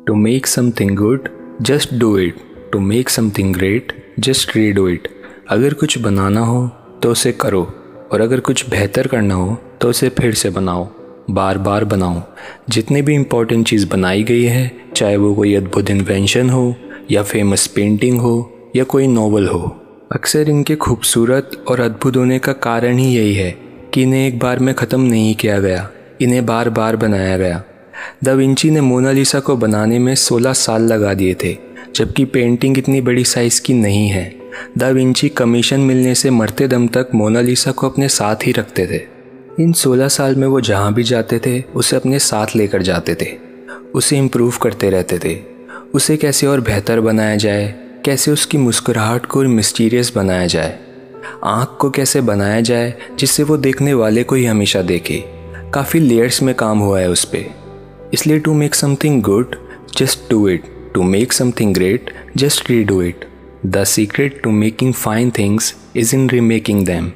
To make something good, just do it. To make something great, just redo it. अगर कुछ बनाना हो तो उसे करो। और अगर कुछ बेहतर करना हो तो उसे फिर से बनाओ। बार बार बनाओ। जितनी भी इम्पोर्टेंट चीज़ बनाई गई है चाहे वो कोई अद्भुत इन्वेंशन हो या फ़ेमस पेंटिंग हो या कोई नॉवल हो अक्सर इनके खूबसूरत और अद्भुत होने का कारण ही यही है कि इन्हें एक बार में ख़त्म नहीं किया गया। इन्हें बार बार बनाया गया। द विंची ने मोनालिसा को बनाने में 16 साल लगा दिए थे, जबकि पेंटिंग इतनी बड़ी साइज़ की नहीं है। द विंची कमीशन मिलने से मरते दम तक मोनालिसा को अपने साथ ही रखते थे। इन 16 साल में वो जहाँ भी जाते थे, उसे अपने साथ लेकर जाते थे। उसे इम्प्रूव करते रहते थे। उसे कैसे और बेहतर बनाया जाए, कैसे उसकी मुस्कुराहट को मिस्टीरियस बनाया जाए। आँख को कैसे बनाया जाए, जिससे वो देखने वाले को ही हमेशा देखे। काफ़ी लेयर्स में काम हुआ है उस पर इसलिए to make something good just do it to make something great just redo it the secret to making fine things is in remaking them